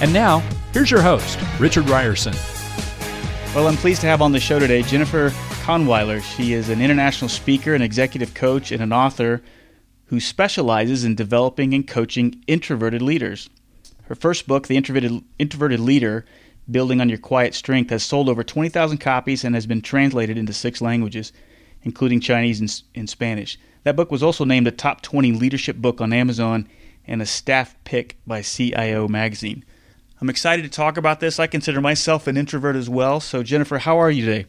And now, here's your host, Richard Rierson. Well, I'm pleased to have on the show today Jennifer Kahnweiler. She is an international speaker, an executive coach, and an author who specializes in developing and coaching introverted leaders. Her first book, The Introverted, Introverted Leader Building on Your Quiet Strength, has sold over 20,000 copies and has been translated into six languages, including Chinese and, and Spanish. That book was also named a top 20 leadership book on Amazon and a staff pick by CIO Magazine. I'm excited to talk about this. I consider myself an introvert as well. So, Jennifer, how are you today?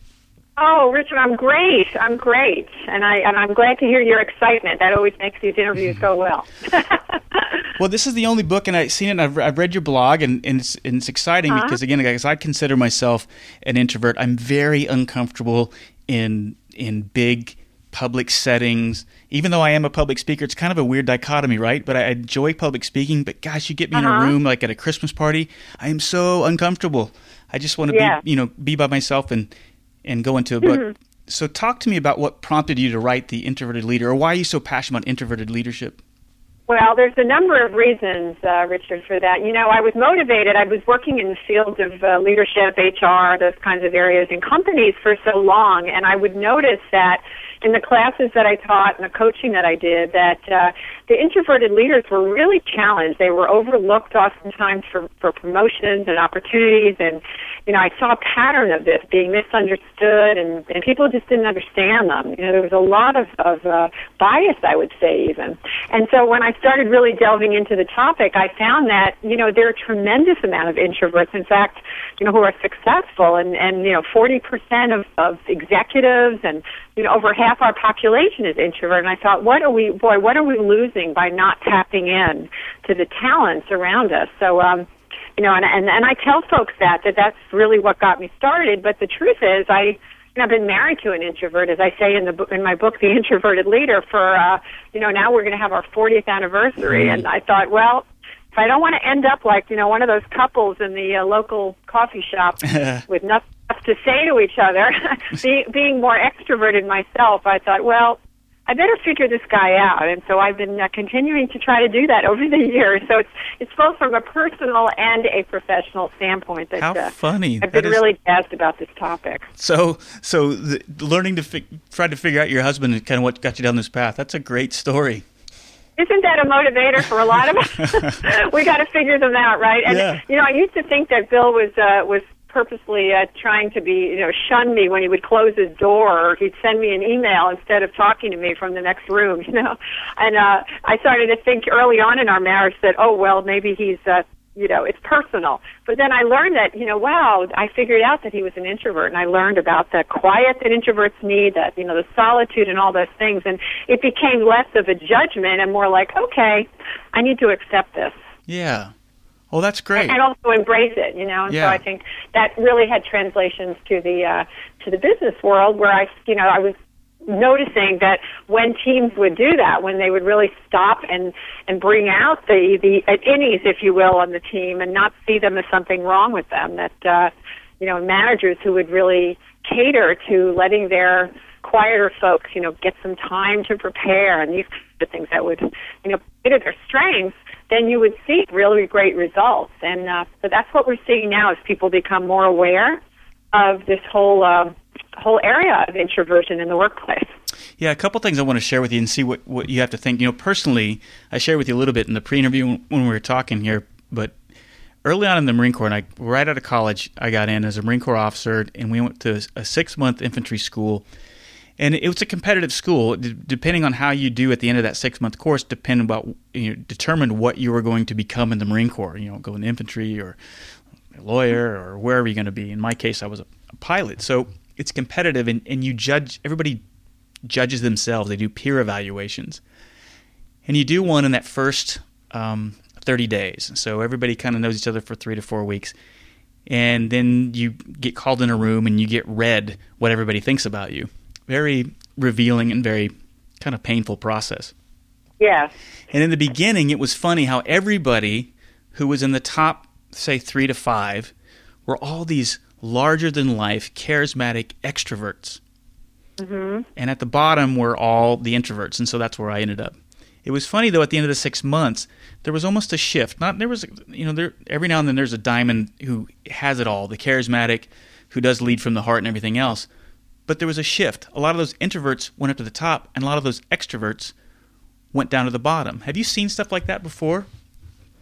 Oh, Richard, I'm great. I'm great, and I and I'm glad to hear your excitement. That always makes these interviews go well. well, this is the only book, and I've seen it. I've, I've read your blog, and, and it's and it's exciting uh-huh. because again, guys, I consider myself an introvert. I'm very uncomfortable in in big public settings. Even though I am a public speaker, it's kind of a weird dichotomy, right? But I enjoy public speaking. But gosh, you get me uh-huh. in a uh-huh. room like at a Christmas party, I am so uncomfortable. I just want to yeah. be, you know, be by myself and and go into a book. Mm-hmm. So, talk to me about what prompted you to write The Introverted Leader, or why are you so passionate about introverted leadership? Well, there's a number of reasons, uh, Richard, for that. You know, I was motivated. I was working in the field of uh, leadership, HR, those kinds of areas in companies for so long, and I would notice that in the classes that I taught and the coaching that I did that uh, the introverted leaders were really challenged. They were overlooked oftentimes for, for promotions and opportunities and you know, I saw a pattern of this being misunderstood and, and people just didn't understand them. You know, there was a lot of, of uh, bias, I would say even. And so when I started really delving into the topic, I found that, you know, there are a tremendous amount of introverts, in fact, you know, who are successful and, and you know, 40% of, of executives and you know, over half our population is introvert. And I thought, what are we, boy, what are we losing by not tapping in to the talents around us? So, um, you know, and, and, and I tell folks that, that that's really what got me started. But the truth is, I, you know, I've been married to an introvert, as I say in the book, in my book, The Introverted Leader, for, uh, you know, now we're going to have our 40th anniversary. Mm-hmm. And I thought, well, if I don't want to end up like, you know, one of those couples in the uh, local coffee shop with nothing to say to each other, Be, being more extroverted myself, I thought, well, I better figure this guy out. And so I've been uh, continuing to try to do that over the years. So it's it's both from a personal and a professional standpoint. That, How uh, funny! I've been really jazzed about this topic. So so the, learning to fi- try to figure out your husband is kind of what got you down this path. That's a great story. Isn't that a motivator for a lot of us? we got to figure them out, right? And yeah. you know, I used to think that Bill was uh, was purposely uh, trying to be, you know, shun me when he would close his door or he'd send me an email instead of talking to me from the next room, you know. And uh, I started to think early on in our marriage that, oh, well, maybe he's, uh, you know, it's personal. But then I learned that, you know, wow, I figured out that he was an introvert and I learned about the quiet that introverts need, that, you know, the solitude and all those things. And it became less of a judgment and more like, okay, I need to accept this. Yeah. Oh, that's great. And also embrace it, you know. And yeah. so I think that really had translations to the uh, to the business world, where I, you know, I was noticing that when teams would do that, when they would really stop and and bring out the the innies, if you will, on the team, and not see them as something wrong with them, that uh, you know, managers who would really cater to letting their quieter folks, you know, get some time to prepare and these kinds of things that would, you know, play to their strengths then you would see really great results. And uh, that's what we're seeing now as people become more aware of this whole uh, whole area of introversion in the workplace. Yeah, a couple things I want to share with you and see what, what you have to think. You know, personally, I shared with you a little bit in the pre-interview when we were talking here, but early on in the Marine Corps, and I right out of college, I got in as a Marine Corps officer, and we went to a six-month infantry school and it was a competitive school. D- depending on how you do at the end of that six month course, depended about you know, determined what you were going to become in the Marine Corps. You know, go in infantry or a lawyer or wherever you're going to be. In my case, I was a, a pilot, so it's competitive, and, and you judge. Everybody judges themselves. They do peer evaluations, and you do one in that first um, 30 days. So everybody kind of knows each other for three to four weeks. And then you get called in a room and you get read what everybody thinks about you. Very revealing and very kind of painful process. Yeah. And in the beginning, it was funny how everybody who was in the top, say, three to five, were all these larger than life, charismatic extroverts. Mm-hmm. And at the bottom were all the introverts. And so that's where I ended up. It was funny though. At the end of the six months, there was almost a shift. Not there was, you know, there every now and then there's a diamond who has it all, the charismatic, who does lead from the heart and everything else. But there was a shift. A lot of those introverts went up to the top, and a lot of those extroverts went down to the bottom. Have you seen stuff like that before?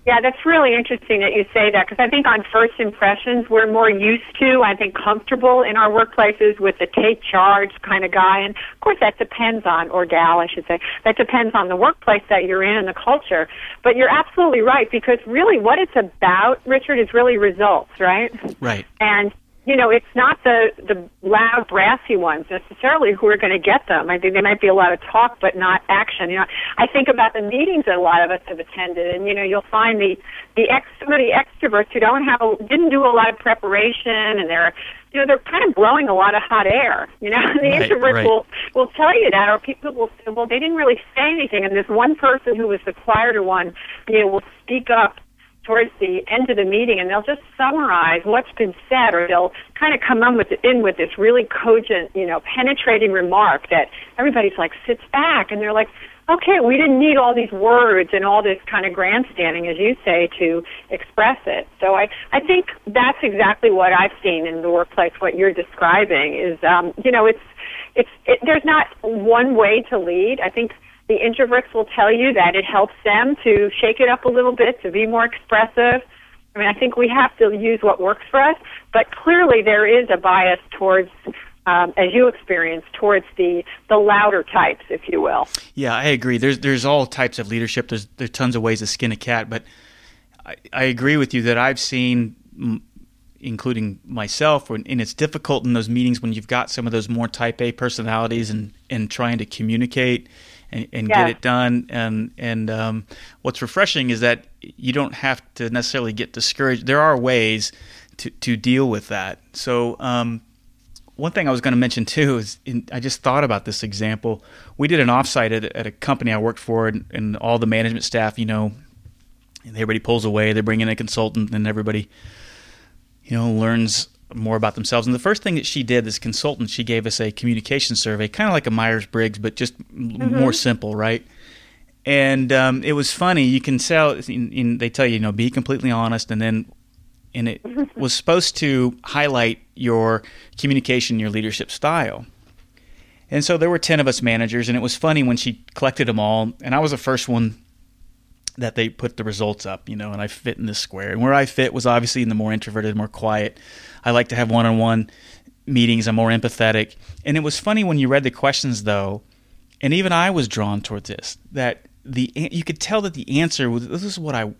Yeah, that's really interesting that you say that because I think on first impressions we're more used to, I think, comfortable in our workplaces with the take charge kind of guy, and of course that depends on or gal, I should say, that depends on the workplace that you're in and the culture. But you're absolutely right because really what it's about, Richard, is really results, right? Right. And you know, it's not the the loud, brassy ones necessarily who are going to get them. I think there might be a lot of talk, but not action. You know, I think about the meetings that a lot of us have attended, and you know, you'll find the the ex some of the extroverts who don't have a didn't do a lot of preparation, and they're you know they're kind of blowing a lot of hot air. You know, and the Right, introverts right. will will tell you that, or people will say, well, they didn't really say anything, and this one person who was the quieter one, you know, will speak up towards the end of the meeting and they'll just summarize what's been said or they'll kind of come in with in with this really cogent, you know, penetrating remark that everybody's like sits back and they're like, okay, we didn't need all these words and all this kind of grandstanding, as you say, to express it. So I, I think that's exactly what I've seen in the workplace. What you're describing is, um, you know, it's, it's, it, there's not one way to lead. I think the introverts will tell you that it helps them to shake it up a little bit, to be more expressive. I mean, I think we have to use what works for us, but clearly there is a bias towards, um, as you experience, towards the the louder types, if you will. Yeah, I agree. There's there's all types of leadership. There's there's tons of ways to skin a cat, but I, I agree with you that I've seen, including myself, when, and it's difficult in those meetings when you've got some of those more Type A personalities and and trying to communicate and, and Yeah. get it done. And and um, what's refreshing is that you don't have to necessarily get discouraged. There are ways to to deal with that. So. Um, one thing I was going to mention too is in, I just thought about this example. We did an offsite at, at a company I worked for, and, and all the management staff, you know, and everybody pulls away. They bring in a consultant, and everybody, you know, learns more about themselves. And the first thing that she did, this consultant, she gave us a communication survey, kind of like a Myers Briggs, but just m more simple, right? And um, it was funny. You can tell. In, in, they tell you, you know, be completely honest, and then and it was supposed to highlight your communication, your leadership style. And so there were 10 of us managers, and it was funny when she collected them all, and I was the first one that they put the results up, you know, and I fit in this square. And where I fit was obviously in the more introverted, more quiet. I like to have one on one meetings, I'm more empathetic. And it was funny when you read the questions, though, and even I was drawn towards this, that the you could tell that the answer was this is what I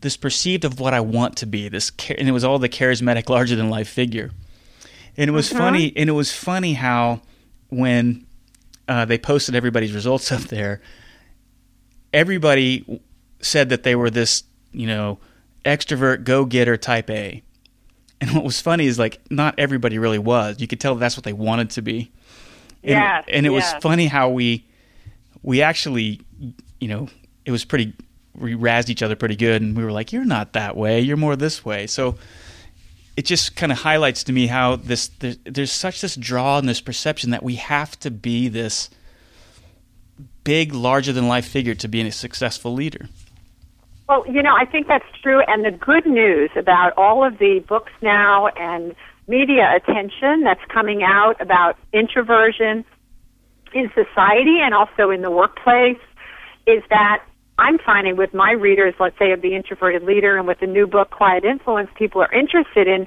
this perceived of what I want to be. This and it was all the charismatic, larger than life figure. And it was funny. And it was funny how when uh, they posted everybody's results up there, everybody said that they were this, you know, extrovert, go getter type A. And what was funny is like not everybody really was. You could tell that's what they wanted to be. And, Yes, and it was funny how we we actually, you know, it was pretty we razzed each other pretty good and we were like you're not that way you're more this way so it just kind of highlights to me how this there's, there's such this draw and this perception that we have to be this big larger than life figure to be a successful leader Well, you know, I think that's true. And the good news about all of the books now and media attention that's coming out about introversion in society and also in the workplace is that I'm finding with my readers, let's say of the introverted leader and with the new book Quiet Influence, people are interested in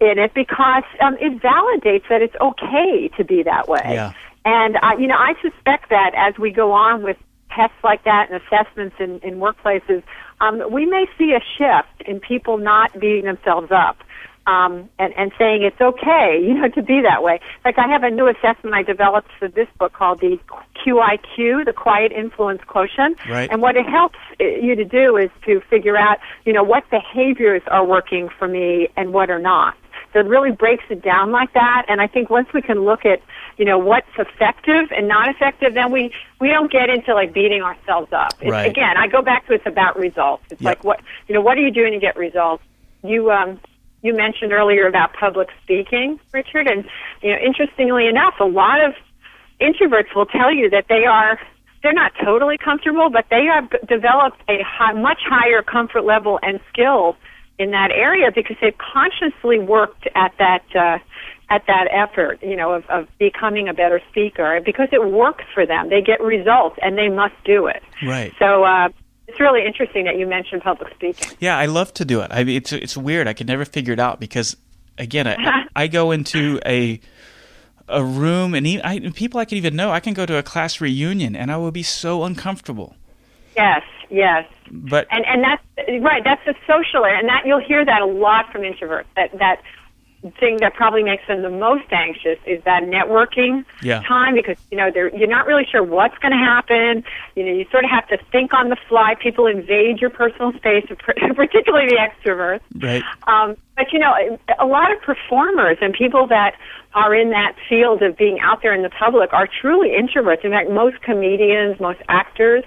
in it because um, it validates that it's okay to be that way. Yeah. And I, you know, I suspect that as we go on with tests like that and assessments in, in workplaces, um, we may see a shift in people not beating themselves up um, and, and saying it's okay, you know, to be that way. In fact, I have a new assessment I developed for this book called the QIQ, the Quiet Influence Quotient. Right. And what it helps uh, you to do is to figure out, you know, what behaviors are working for me and what are not. So it really breaks it down like that. And I think once we can look at, you know, what's effective and not effective, then we, we don't get into like beating ourselves up. It's, Right. Again, I go back to it's about results. It's Yep. like what, you know, what are you doing to get results? You, um, you mentioned earlier about public speaking, Richard, and you know, interestingly enough, a lot of introverts will tell you that they are they're not totally comfortable, but they have developed a high, much higher comfort level and skill in that area because they've consciously worked at that uh, at that effort, you know, of, of becoming a better speaker because it works for them. They get results and they must do it. Right. So uh, it's really interesting that you mentioned public speaking. Yeah, I love to do it. I mean, it's it's weird. I could never figure it out because, again, I, I go into a a room and I, people I could even know. I can go to a class reunion and I will be so uncomfortable. Yes, yes. But And and that's right. That's the social, and that you'll hear that a lot from introverts. That that thing that probably makes them the most anxious is that networking Yeah. time because you know they're you're not really sure what's going to happen. You know, you sort of have to think on the fly. People invade your personal space, particularly the extroverts. right, Um, but you know, a lot of performers and people that are in that field of being out there in the public are truly introverts. In fact, most comedians, most actors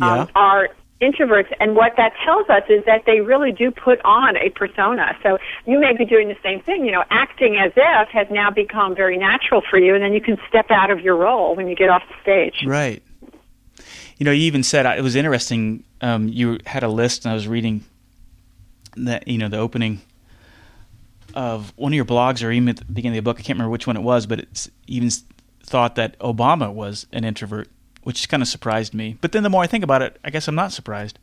um, Yeah. are introverts. And what that tells us is that they really do put on a persona. So you may be doing the same thing. You know, acting as if has now become very natural for you, and then you can step out of your role when you get off the stage. right. You know, you even said it was interesting. Um, you had a list, and I was reading that you know the opening of one of your blogs, or even at the beginning of the book. I can't remember which one it was, but it's even thought that Obama was an introvert, which kind of surprised me. But then the more I think about it, I guess I'm not surprised.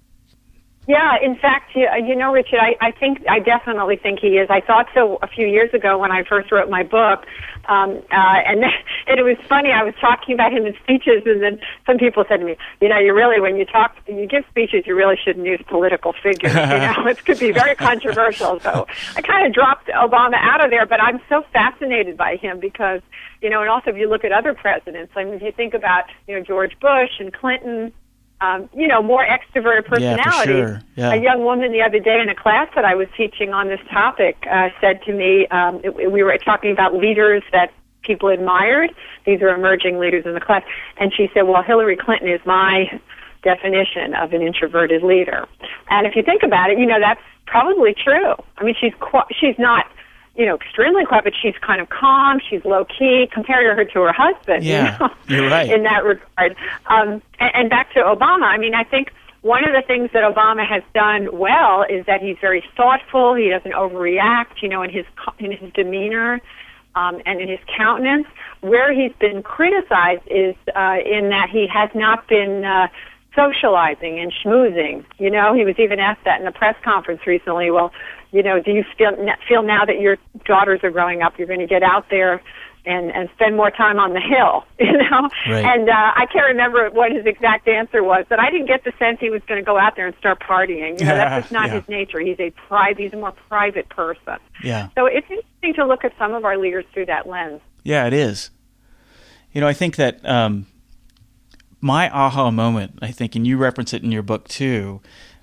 Yeah, in fact, you, you know, Richard, I, I think I definitely think he is. I thought so a few years ago when I first wrote my book, um, uh, and and it was funny. I was talking about him in speeches, and then some people said to me, "You know, you really when you talk, you give speeches, you really shouldn't use political figures. you know, it could be very controversial." So I kind of dropped Obama out of there, but I'm so fascinated by him because you know, and also if you look at other presidents, I mean, if you think about you know George Bush and Clinton um, you know, more extroverted Yeah, for sure. Yeah. A young woman the other day in a class that I was teaching on this topic uh, said to me, um, it, we were talking about leaders that people admired. These are emerging leaders in the class. And she said, well, Hillary Clinton is my definition of an introverted leader. And if you think about it, you know, that's probably true. I mean, she's qu- she's not, you know, extremely quiet, but she's kind of calm. She's low key compared her to her husband. Yeah, you know, you're right. In that regard. Um, and, and back to Obama. I mean, I think one of the things that Obama has done well is that he's very thoughtful. He doesn't overreact. You know, in his in his demeanor. Um, and in his countenance, where he's been criticized is uh, in that he has not been uh, socializing and schmoozing. You know, he was even asked that in a press conference recently. Well, you know, do you feel feel now that your daughters are growing up, you're going to get out there and and spend more time on the hill? You know, Right. and uh, I can't remember what his exact answer was, but I didn't get the sense he was going to go out there and start partying. You know, that's just not Yeah. his nature. He's a private, he's a more private person. Yeah. So it's interesting to look at some of our leaders through that lens. Yeah, it is. You know, I think that um, my aha moment, I think, and you reference it in your book too,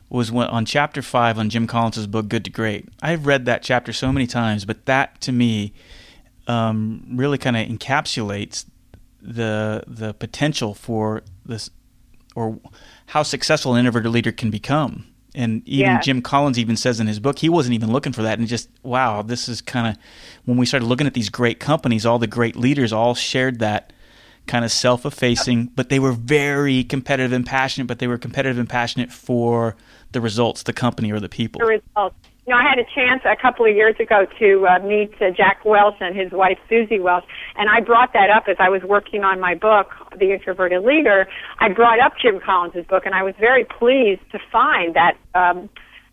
was when on chapter five on Jim Collins's book Good to Great. I've read that chapter so many times, but that to me um, really kind of encapsulates the the potential for this or how successful an introverted leader can become. And even Yeah. Jim Collins even says in his book he wasn't even looking for that. And just wow, this is kind of when we started looking at these great companies, all the great leaders all shared that kind of self-effacing, but they were very competitive and passionate. But they were competitive and passionate for the results, the company or the people. the results. You know, I had a chance a couple of years ago to uh, meet uh, Jack Welch and his wife Suzy Welch, and I brought that up as I was working on my book, The Introverted Leader. I brought up Jim Collins' book, and I was very pleased to find that. Um,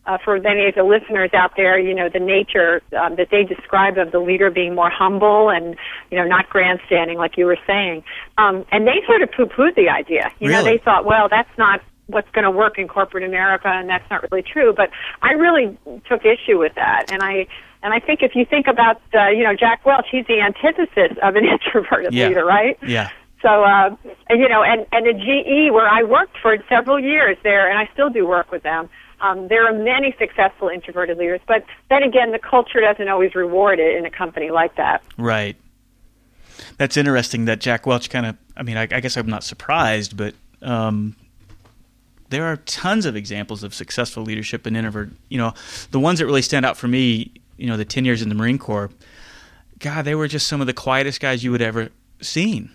uh, for many of the listeners out there, you know, the nature um, that they describe of the leader being more humble and, you know, not grandstanding, like you were saying. Um, and they sort of poo-pooed the idea. You know, they thought, well, that's not what's going to work in corporate America, and that's not really true. But I really took issue with that, and I and I think if you think about uh, you know Jack Welch, he's the antithesis of an introverted Yeah. leader, right? Yeah. So, uh, and, you know, and, and at GE, where I worked for several years there, and I still do work with them, um, there are many successful introverted leaders. But then again, the culture doesn't always reward it in a company like that. Right. That's interesting that Jack Welch kind of, I mean, I, I guess I'm not surprised, but um, there are tons of examples of successful leadership in introvert. You know, the ones that really stand out for me, you know, the 10 years in the Marine Corps, God, they were just some of the quietest guys you would ever seen.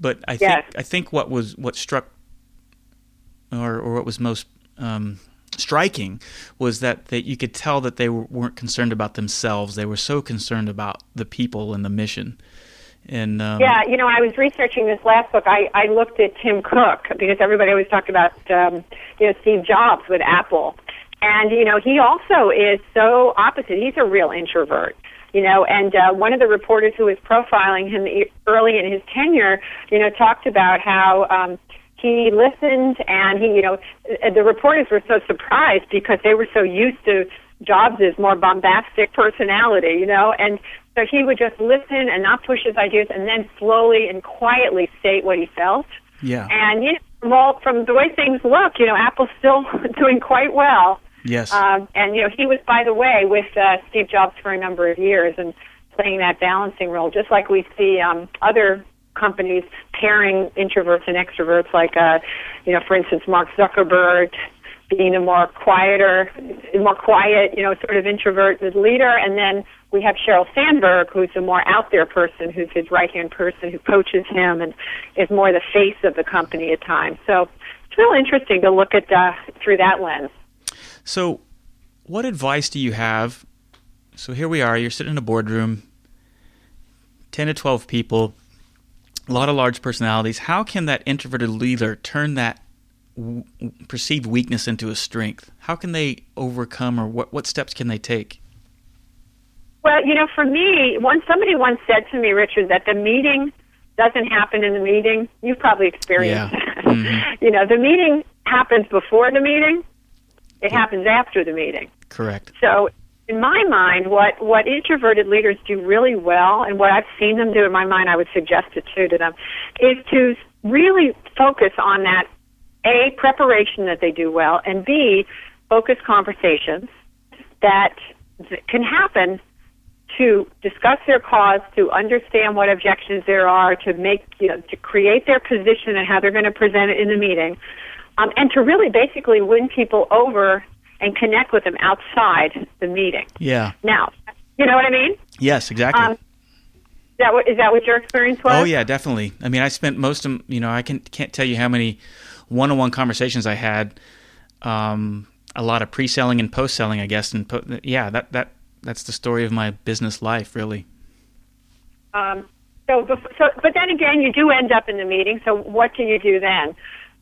But I Yes. think I think what was what struck or or what was most um, striking was that that you could tell that they were, weren't concerned about themselves. They were so concerned about the people and the mission. And um, Yeah, you know, I was researching this last book, I, I looked at Tim Cook because everybody always talked about, um, you know, Steve Jobs with Apple. And, you know, he also is so opposite. He's a real introvert. You know, and uh, one of the reporters who was profiling him early in his tenure, you know, talked about how um, he listened and he, you know, uh, the reporters were so surprised because they were so used to Jobs' more bombastic personality, you know, and so he would just listen and not push his ideas and then slowly and quietly state what he felt. yeah, And you know, from all from the way things look, you know, Apple's still doing quite well. yes, Um, and you know, he was, by the way, with uh, Steve Jobs for a number of years and playing that balancing role, just like we see um, other companies pairing introverts and extroverts, like, uh, you know, for instance, Mark Zuckerberg being a more quieter, more quiet, you know, sort of introverted leader, and then we have Sheryl Sandberg, who's a more out there person, who's his right hand person, who coaches him and is more the face of the company at times. So it's real interesting to look at uh, through that lens. So, what advice do you have? So here we are. You're sitting in a boardroom, ten to twelve people, a lot of large personalities. How can that introverted leader turn that w- perceived weakness into a strength? How can they overcome, or what what steps can they take? Well, you know, for me, once somebody once said to me, Richard, that the meeting doesn't happen in the meeting. You've probably experienced Yeah. that. Mhm. You know, the meeting happens before the meeting. It happens after the meeting. Correct. So, in my mind, what what introverted leaders do really well, and what I've seen them do in my mind, I would suggest it too to them, is to really focus on that a preparation that they do well, and b focused conversations that can happen to discuss their cause, to understand what objections there are, to make you know to create their position and how they're going to present it in the meeting, um, and to really basically win people over and connect with them outside the meeting. Yeah. Now, you know what I mean? Yes. Exactly. Um, is that what is that what your experience was? Oh yeah, definitely. I mean, I spent most of you know I can can't tell you how many one-on-one conversations I had. Um, a lot of pre-selling and post-selling, I guess, and po- yeah, that that that's the story of my business life, really. Um, so, so, but then again, you do end up in the meeting. So, what do you do then?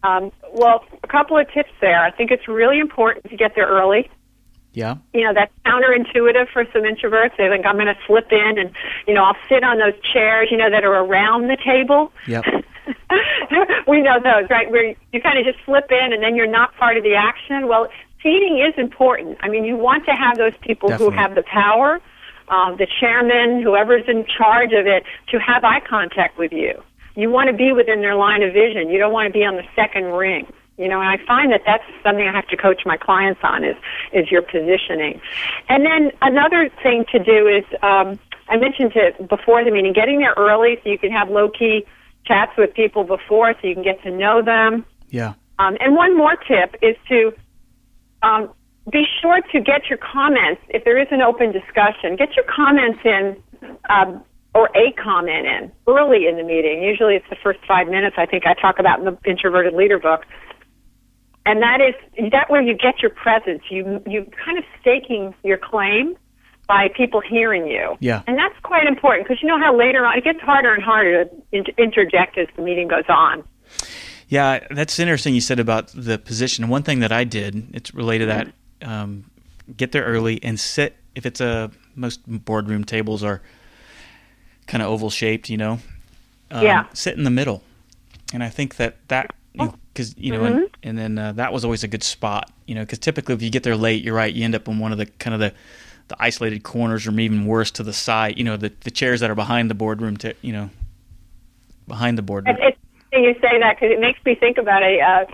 Um, well, a couple of tips there. I think it's really important to get there early. Yeah. You know, that's counterintuitive for some introverts. They think I'm going to slip in and, you know, I'll sit on those chairs, you know, that are around the table. Yep. we know those, right? Where you kind of just slip in and then you're not part of the action. Well, seating is important. I mean, you want to have those people Definitely. who have the power, um, the chairman, whoever's in charge of it, to have eye contact with you. You want to be within their line of vision. You don't want to be on the second ring. You know, and I find that that's something I have to coach my clients on is is your positioning. And then another thing to do is um, I mentioned it before the meeting, getting there early so you can have low key chats with people before, so you can get to know them. Yeah. Um, and one more tip is to um, be sure to get your comments, if there is an open discussion, get your comments in um, or a comment in early in the meeting. Usually it's the first five minutes, I think I talk about in the Introverted Leader book. And that is that where you get your presence. You you kind of staking your claim by people hearing you. Yeah. And that's quite important because you know how later on it gets harder and harder to in- interject as the meeting goes on. Yeah, that's interesting. You said about the position. One thing that I did, it's related to that. Um, get there early and sit. If it's a most boardroom tables are kind of oval shaped, you know. Um, Yeah. Sit in the middle, and I think that that because you know, mm-hmm. and, and, then uh, that was always a good spot, you know, because typically if you get there late, you're right, you end up in one of the kind of the the isolated corners, or even worse, to the side, you know, the the chairs that are behind the boardroom, to you know, behind the boardroom. It's interesting you say that because it makes me think about a uh,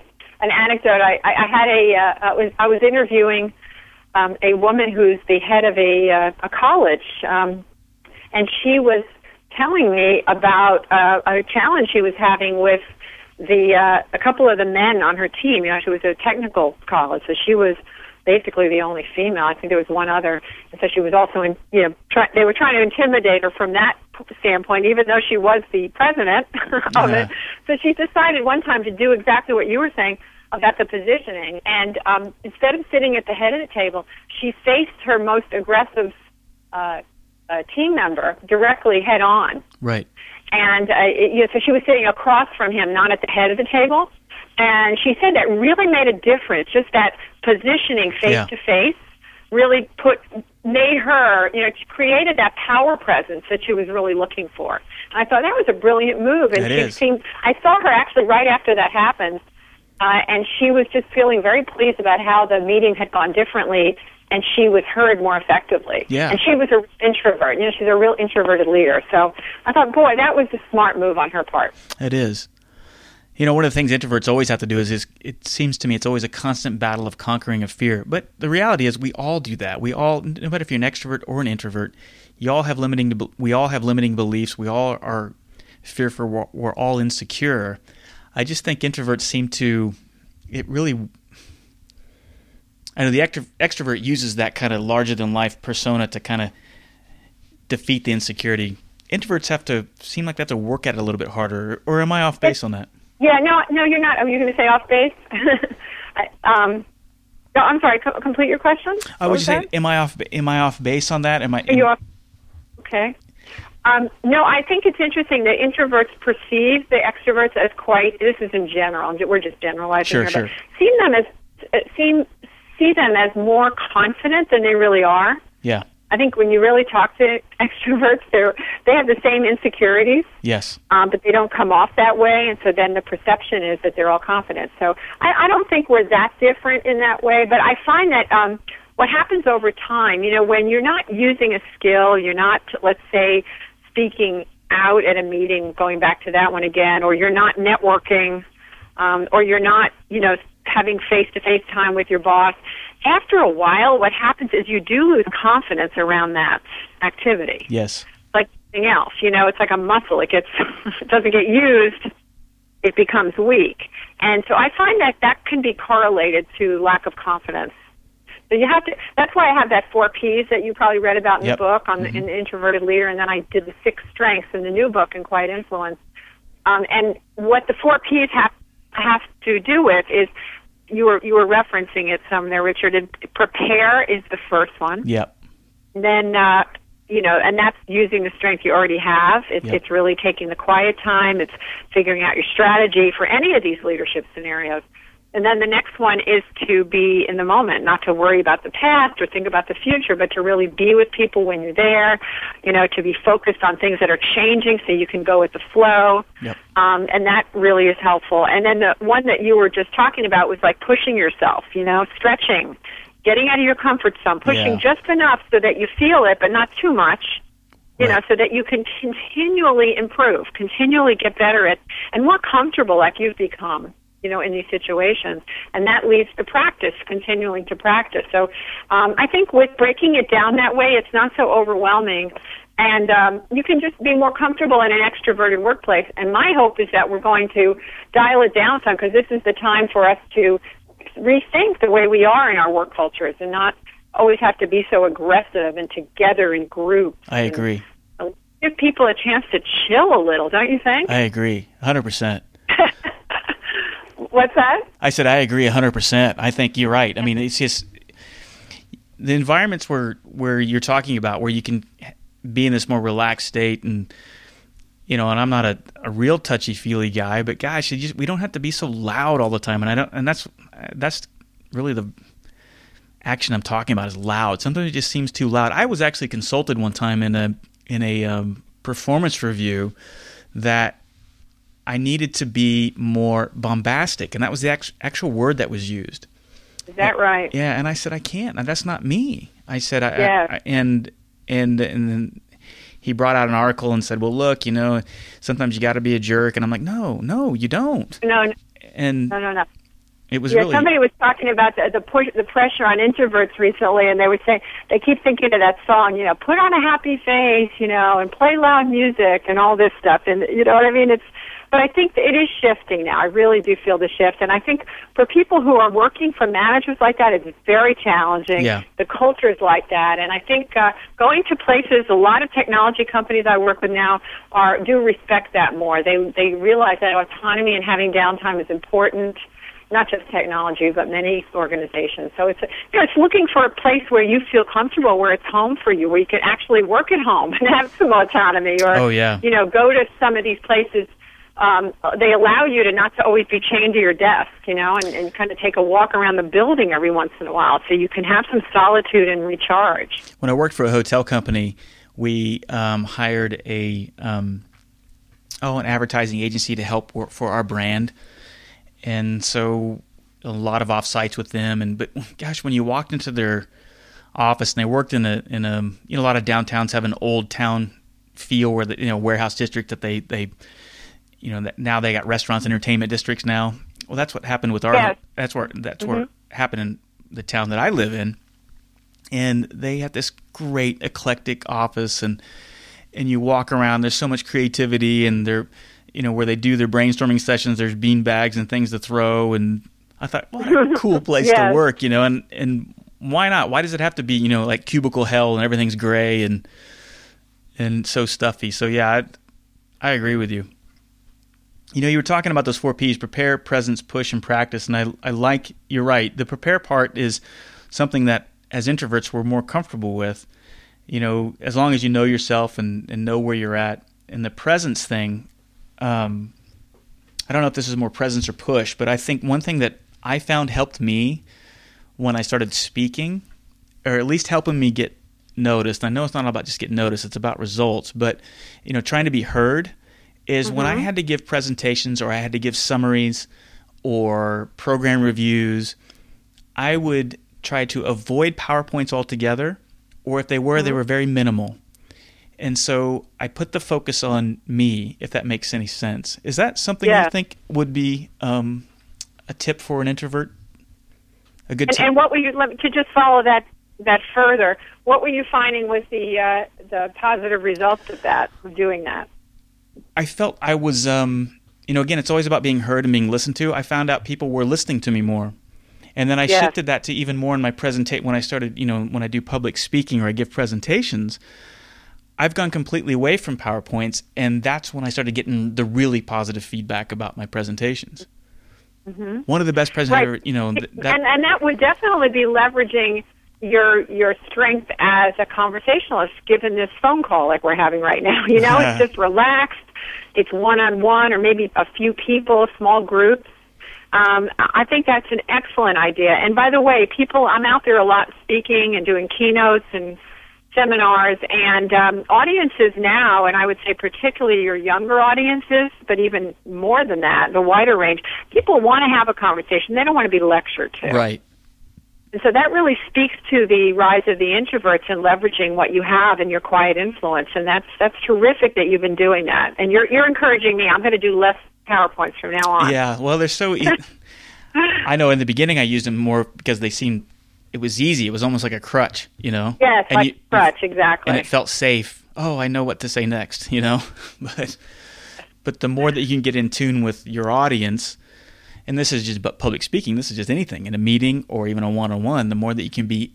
an anecdote. I, I, I had a uh, I was I was interviewing um, a woman who's the head of a uh, a college, um, and she was telling me about uh, a challenge she was having with the uh, a couple of the men on her team. You know, she was a technical college, so she was basically the only female. I think there was one other, and so she was also in. You know, try, they were trying to intimidate her from that standpoint, even though she was the president of yeah. it. So she decided one time to do exactly what you were saying about the positioning, and um, instead of sitting at the head of the table, she faced her most aggressive. Uh, uh, team member directly head on. Right. And uh, it, you know, so she was sitting across from him, not at the head of the table. And she said that really made a difference. Just that positioning face to face really put made her, you know, created that power presence that she was really looking for. I thought that was a brilliant move. And she is. seemed. I saw her actually right after that happened, uh, and she was just feeling very pleased about how the meeting had gone differently and she was heard more effectively. Yeah. And she was an introvert. You know, she's a real introverted leader. So I thought, boy, that was a smart move on her part. It is. You know, one of the things introverts always have to do is, is it seems to me it's always a constant battle of conquering a fear. But the reality is we all do that. We all, no matter if you're an extrovert or an introvert, you all have limiting, we all have limiting beliefs. We all are fearful. We're, we're all insecure. I just think introverts seem to, it really I know the extro- extrovert uses that kind of larger than life persona to kind of defeat the insecurity. Introverts have to seem like they have to work at it a little bit harder. Or am I off base on that? Yeah, no, no, you're not. Are you going to say off base? um, no, I'm sorry. Co- complete your question. I was just saying, am I off? Am I off base on that? Am I? Are you off? Okay. Um, no, I think it's interesting that introverts perceive the extroverts as quite. This is in general. We're just generalizing sure, here, sure. but seem them as uh, seem see them as more confident than they really are. Yeah. I think when you really talk to extroverts, they they have the same insecurities. Yes. Um, but they don't come off that way, and so then the perception is that they're all confident. So I, I don't think we're that different in that way. But I find that um, what happens over time, you know, when you're not using a skill, you're not, let's say, speaking out at a meeting, going back to that one again, or you're not networking, um, or you're not, you know, having face to face time with your boss, after a while, what happens is you do lose confidence around that activity. Yes. Like anything else, you know, it's like a muscle. It gets, it doesn't get used, it becomes weak. And so I find that that can be correlated to lack of confidence. So you have to. That's why I have that four P's that you probably read about in yep. the book on mm-hmm. the, in the introverted leader, and then I did the six strengths in the new book in Quiet Influence. Um, and what the four P's have have to do with is you were you were referencing it some there, Richard. And prepare is the first one. Yep. Then uh, you know, and that's using the strength you already have. It's yep. it's really taking the quiet time. It's figuring out your strategy for any of these leadership scenarios. And then the next one is to be in the moment, not to worry about the past or think about the future, but to really be with people when you're there, you know, to be focused on things that are changing so you can go with the flow. Yep. Um, and that really is helpful. And then the one that you were just talking about was like pushing yourself, you know, stretching, getting out of your comfort zone, pushing Yeah. just enough so that you feel it, but not too much. You know, so that you can continually improve, continually get better at, and more comfortable like you've become you know, in these situations. And that leads to practice, continuing to practice. So um, I think with breaking it down that way, it's not so overwhelming. And um, you can just be more comfortable in an extroverted workplace. And my hope is that we're going to dial it down some because this is the time for us to rethink the way we are in our work cultures and not always have to be so aggressive and together in groups. I agree. Give people a chance to chill a little, don't you think? I agree. 100%. What's that? I said I agree 100%. I think you're right. I mean, it's just the environments where where you're talking about where you can be in this more relaxed state and you know, and I'm not a, a real touchy feely guy, but gosh, just, we don't have to be so loud all the time, and I don't, and that's that's really the action I'm talking about is loud. Sometimes it just seems too loud. I was actually consulted one time in a in a um, performance review that I needed to be more bombastic, and that was the act- actual word that was used. Is that right? Yeah, and I said I can't. That's not me. I said I, Yeah. I, I and and and then he brought out an article and said, "Well, look, you know, sometimes you got to be a jerk." And I'm like, "No, no, you don't." No, no, And no, no. no. it was yeah, really somebody was talking about the the, push, the pressure on introverts recently, and they were saying they keep thinking of that song, you know, put on a happy face, you know, and play loud music and all this stuff, and you know what I mean? It's, but I think it is shifting now. I really do feel the shift, and I think for people who are working for managers like that, it's very challenging. Yeah. The culture is like that, and I think uh, going to places, a lot of technology companies I work with now are do respect that more. They they realize that autonomy and having downtime is important not just technology, but many organizations. So it's you know, it's looking for a place where you feel comfortable, where it's home for you, where you can actually work at home and have some autonomy, or Oh, yeah. you know, go to some of these places. Um, they allow you to not to always be chained to your desk, you know, and, and kind of take a walk around the building every once in a while, so you can have some solitude and recharge. when I worked for a hotel company, we um, hired a um, oh an advertising agency to help work for our brand, and so a lot of offsites with them. And but gosh, when you walked into their office and they worked in a in a you know a lot of downtowns have an old town feel where the you know warehouse district that they they you know that now they got restaurants and entertainment districts now. Well that's what happened with our Yes. that's where that's where mm-hmm. happened in the town that I live in. And they had this great eclectic office and and you walk around there's so much creativity and they're you know where they do their brainstorming sessions there's bean bags and things to throw and I thought what a cool place Yes. to work you know and and why not? Why does it have to be you know like cubicle hell and everything's gray and and so stuffy? So yeah I, I agree with you you know you were talking about those four P's prepare presence push and practice and I I like you're right. The prepare part is something that as introverts we're more comfortable with. You know as long as you know yourself and, and know where you're at. And the presence thing um, i don't know if this is more presence or push but i think one thing that i found helped me when i started speaking or at least helping me get noticed. I know it's not about just getting noticed it's about results. But you know trying to be heard is when i had to give presentations or i had to give summaries or program reviews I would try to avoid PowerPoints altogether, or if they were, they were very minimal. And so I put the focus on me, if that makes any sense. Is that something Yeah. you think would be um, a tip for an introvert? A good And, tip? and what were you let me, to just follow that that further? What were you finding was the uh, the positive results of that of doing that? I felt I was, um, you know, again, it's always about being heard and being listened to. I found out people were listening to me more. And then I Yes. shifted that to even more in my presentation when I started, you know, when I do public speaking or I give presentations. I've gone completely away from PowerPoints, and that's when I started getting the really positive feedback about my presentations. One of the best presentators, Right. you know, th- that, and and that would definitely be leveraging your your strength as a conversationalist given this phone call like we're having right now you know it's just relaxed it's one on one or maybe a few people small groups um, I think that's an excellent idea. And by the way, people, I'm out there a lot speaking and doing keynotes and seminars, and um, audiences now, and I would say particularly your younger audiences, but even more than that, the wider range, people want to have a conversation. They don't want to be lectured to. right. And so that really speaks to the rise of the introverts and leveraging what you have in your quiet influence. And that's that's terrific that you've been doing that. And you're you're encouraging me. I'm going to do less PowerPoints from now on. Yeah, well, they're so. E- I know in the beginning I used them more because they seemed it was easy. It was almost like a crutch, you know. Yes, and like you- crutch, exactly. and it felt safe. Oh, I know what to say next, you know. but but the more that you can get in tune with your audience, and this is just public speaking. This is just anything in a meeting or even a one on one. The more that you can be,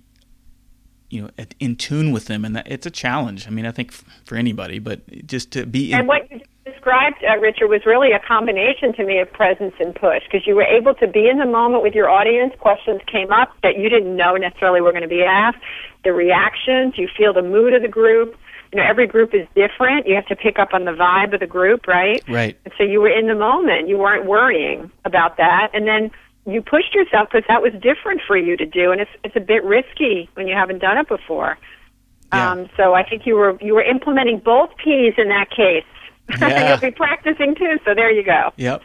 you know, in tune with them, and that it's a challenge. I mean, I think f- for anybody, but just to be in, And what you described, uh, Richard, was really a combination to me of presence and push because you were able to be in the moment with your audience. Questions came up that you didn't know necessarily were going to be asked. The reactions, you feel the mood of the group. You know, every group is different. You have to pick up on the vibe of the group, right? right. And so you were in the moment. You weren't worrying about that. And then you pushed yourself because that was different for you to do, and it's it's a bit risky when you haven't done it before. Yeah. Um, so I think you were you were implementing both P's in that case. Yeah. You'll be practicing too. So there you go. Yep.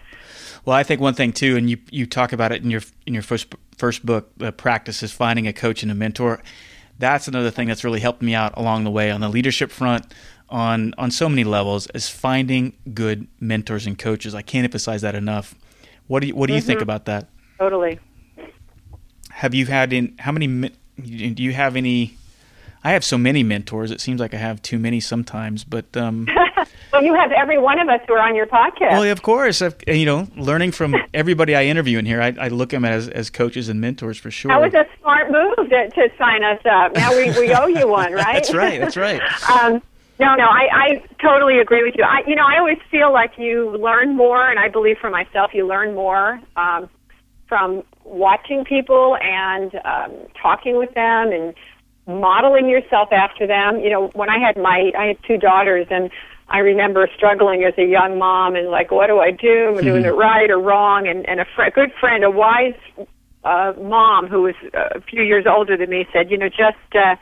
Well, I think one thing too, and you you talk about it in your in your first first book, uh, practice is finding a coach and a mentor. That's another thing that's really helped me out along the way on the leadership front, on on so many levels, is finding good mentors and coaches. I can't emphasize that enough. What do you what do you think mm-hmm. about that? Totally. Have you had in how many? Do you have any? I have so many mentors. It seems like I have too many sometimes, but um, Well, you have every one of us who are on your podcast. Well, of course, I've, you know, learning from everybody I interview in here, I, I look at them as, as coaches and mentors for sure. That was a smart move to, to sign us up. Now we, we owe you one, right? That's right. That's right. um, no, no, I, I totally agree with you. I, you know, I always feel like you learn more, and I believe for myself, you learn more um, from watching people and um, talking with them and modeling yourself after them. You know, when I had my, I had two daughters, and I remember struggling as a young mom and like, what do I do? Am I doing it right or wrong? And and a, fr- good friend, a wise uh, mom who was a few years older than me, said, you know, just uh,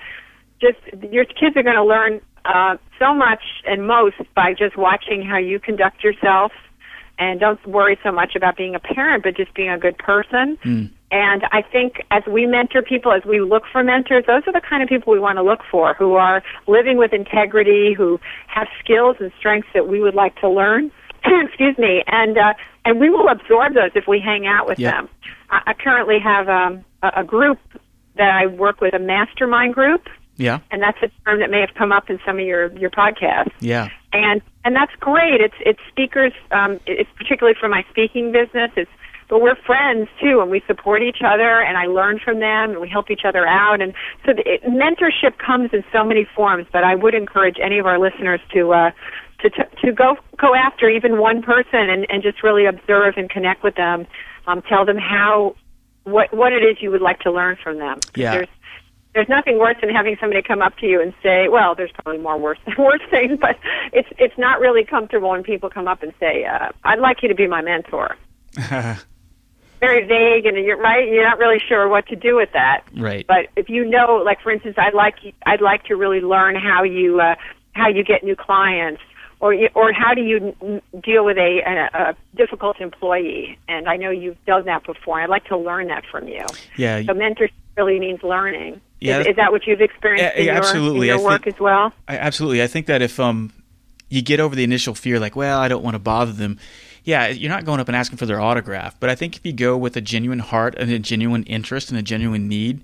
just your kids are going to learn uh, so much and most by just watching how you conduct yourself, and don't worry so much about being a parent, but just being a good person. And I think as we mentor people, as we look for mentors, those are the kind of people we want to look for who are living with integrity, who have skills and strengths that we would like to learn. Excuse me, and uh, and we will absorb those if we hang out with Yeah. them. I, I currently have um, a, a group that I work with, a mastermind group, Yeah. and that's a term that may have come up in some of your your podcasts Yeah. and and that's great. It's it's speakers. Um, it's particularly for my speaking business. It's but we're friends too, and we support each other, and I learn from them, and we help each other out. And so the, it, mentorship comes in so many forms. But I would encourage any of our listeners to. Uh, to, to to go go after even one person and, and just really observe and connect with them, um, tell them how what what it is you would like to learn from them. Yeah. There's there's nothing worse than having somebody come up to you and say, well, there's probably more worse worse things, but it's it's not really comfortable when people come up and say, uh, I'd like you to be my mentor. Very vague, and you're right. You're not really sure what to do with that. Right. But if you know, like for instance, I'd like I'd like to really learn how you uh, how you get new clients, or or how do you deal with a, a, a difficult employee. And I know you've done that before. I'd like to learn that from you. Yeah. So mentorship really means learning. Yeah, is, is that what you've experienced Yeah, in, your, absolutely. in your I work think- as well? I, absolutely. I think that if um, you get over the initial fear, like, well, I don't want to bother them. Yeah, you're not going up and asking for their autograph. But I think if you go with a genuine heart and a genuine interest and a genuine need,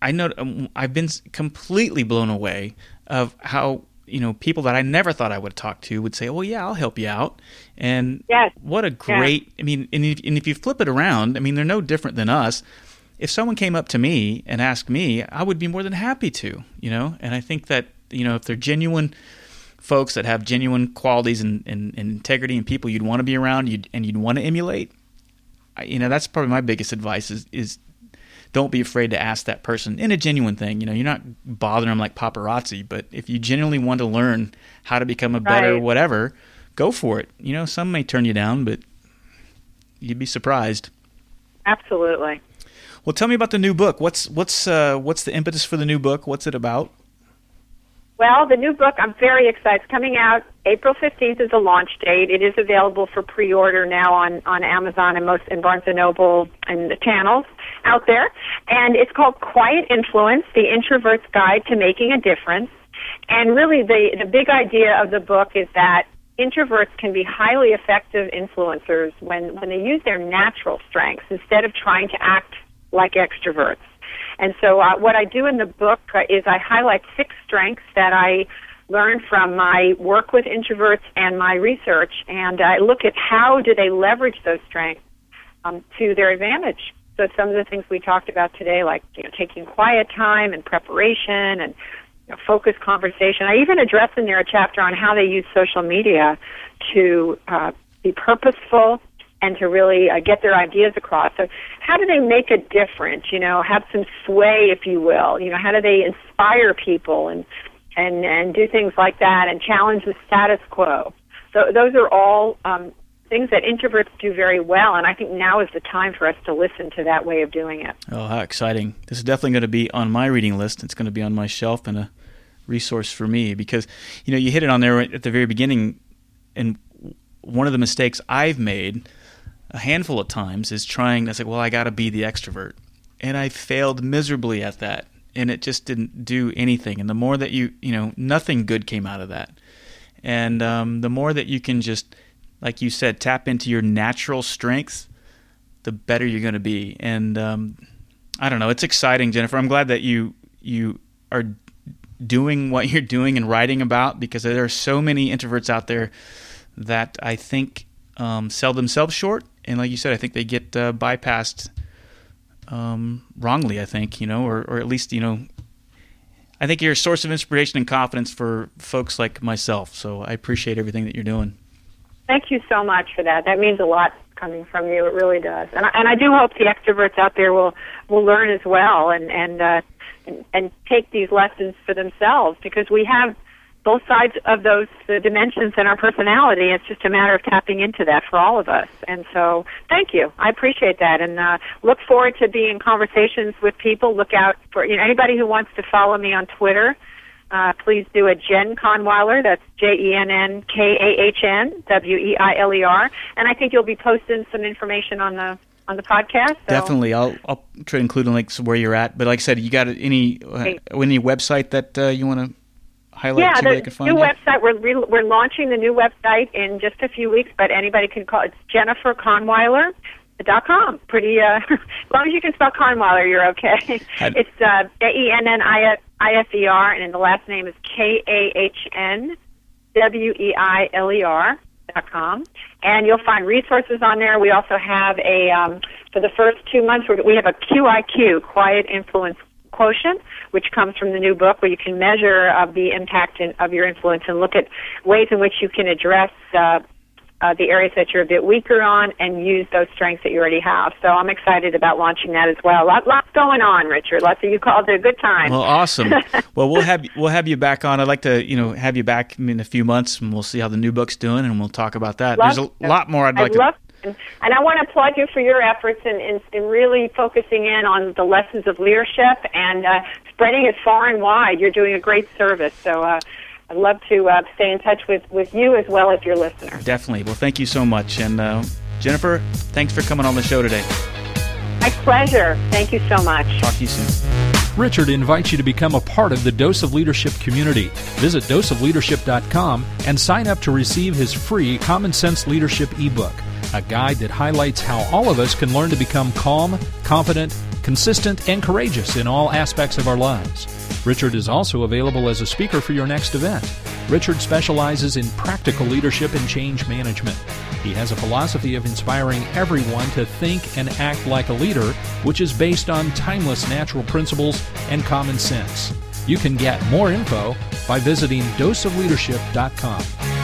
I know um, I've been completely blown away of how you know people that I never thought I would talk to would say, "Well, yeah, I'll help you out." And Yes. what a great! I mean, and if, and if you flip it around, I mean, they're no different than us. If someone came up to me and asked me, I would be more than happy to, you know. And I think that you know if they're genuine folks that have genuine qualities and, and, and integrity and people you'd want to be around, you'd, and you'd want to emulate. I, you know, that's probably my biggest advice is is don't be afraid to ask that person in a genuine thing. You know, you're not bothering them like paparazzi, but if you genuinely want to learn how to become a better Right. whatever, go for it. You know, some may turn you down, but you'd be surprised. Absolutely. Well, tell me about the new book. What's what's uh, what's the impetus for the new book? What's it about? Well, the new book, I'm very excited. It's coming out April 15th is the launch date. It is available for pre-order now on, on Amazon and most and Barnes & Noble and the channels out there. And it's called Quiet Influence, the Introvert's Guide to Making a Difference. And really the, the big idea of the book is that introverts can be highly effective influencers when, when they use their natural strengths instead of trying to act like extroverts. And so, uh, what I do in the book uh, is I highlight six strengths that I learned from my work with introverts and my research, and I look at how do they leverage those strengths um, to their advantage. So, some of the things we talked about today, like you know, taking quiet time and preparation and you know, focused conversation. I even address in there a chapter on how they use social media to uh, be purposeful and to really uh, get their ideas across. So, how do they make a difference? You know, have some sway, if you will. You know, how do they inspire people and and and do things like that and challenge the status quo? So, those are all um, things that introverts do very well, and I think now is the time for us to listen to that way of doing it. Oh, how exciting! This is definitely going to be on my reading list. It's going to be on my shelf and a resource for me because you know you hit it on there at the very beginning. and one of the mistakes I've made a handful of times is trying. I said, well, I got to be the extrovert, and I failed miserably at that, and it just didn't do anything. And the more that you, you know, nothing good came out of that. And um, the more that you can just, like you said, tap into your natural strengths, the better you're going to be. And um, I don't know, it's exciting, Jennifer. I'm glad that you you are doing what you're doing and writing about because there are so many introverts out there that I think um, sell themselves short, and like you said, I think they get uh, bypassed um, wrongly. I think you know, or or at least you know, I think you're a source of inspiration and confidence for folks like myself. So I appreciate everything that you're doing. Thank you so much for that. That means a lot coming from you. It really does, and I, and I do hope the extroverts out there will will learn as well and and uh, and, and take these lessons for themselves because we have both sides of those dimensions in our personality. It's just a matter of tapping into that for all of us. And so, thank you. I appreciate that, and uh, look forward to being in conversations with people. Look out for you know anybody who wants to follow me on Twitter. Uh, please do a Jen Kahnweiler. That's J E N N K A H N W E I L E R. And I think you'll be posting some information on the on the podcast. So. Definitely, I'll I'll try to include links where you're at. But like I said, you got any uh, any website that uh, you want to highlight yeah, the new you? website. We're re- we're launching the new website in just a few weeks, but anybody can call. It's Jennifer Kahnweiler. Dot com. Pretty, uh, as long as you can spell Kahnweiler, you're okay. it's uh, E N N I F E R, and then the last name is K A H N W E I L E R dot com, and you'll find resources on there. We also have a um, for the first two months we have a QIQ, Quiet Influence quotient, which comes from the new book, where you can measure uh, the impact in, of your influence and look at ways in which you can address uh, uh, the areas that you're a bit weaker on and use those strengths that you already have. So I'm excited about launching that as well. Lot, lots going on, Richard. Lots of you called it a good time. Well, awesome. well, we'll have we'll have you back on. I'd like to you know have you back in a few months, and we'll see how the new book's doing, and we'll talk about that. Love There's a lot more I'd like I'd to. Love- and I want to applaud you for your efforts in, in, in really focusing in on the lessons of leadership and uh, spreading it far and wide. You're doing a great service. So uh, I'd love to uh, stay in touch with, with you as well as your listeners. Definitely. Well, thank you so much. And uh, Jennifer, thanks for coming on the show today. My pleasure. Thank you so much. Talk to you soon. Richard invites you to become a part of the Dose of Leadership community. Visit doseofleadership.com and sign up to receive his free Common Sense Leadership ebook, a guide that highlights how all of us can learn to become calm, confident, consistent, and courageous in all aspects of our lives. Richard is also available as a speaker for your next event. Richard specializes in practical leadership and change management. He has a philosophy of inspiring everyone to think and act like a leader, which is based on timeless natural principles and common sense. You can get more info by visiting doseofleadership.com.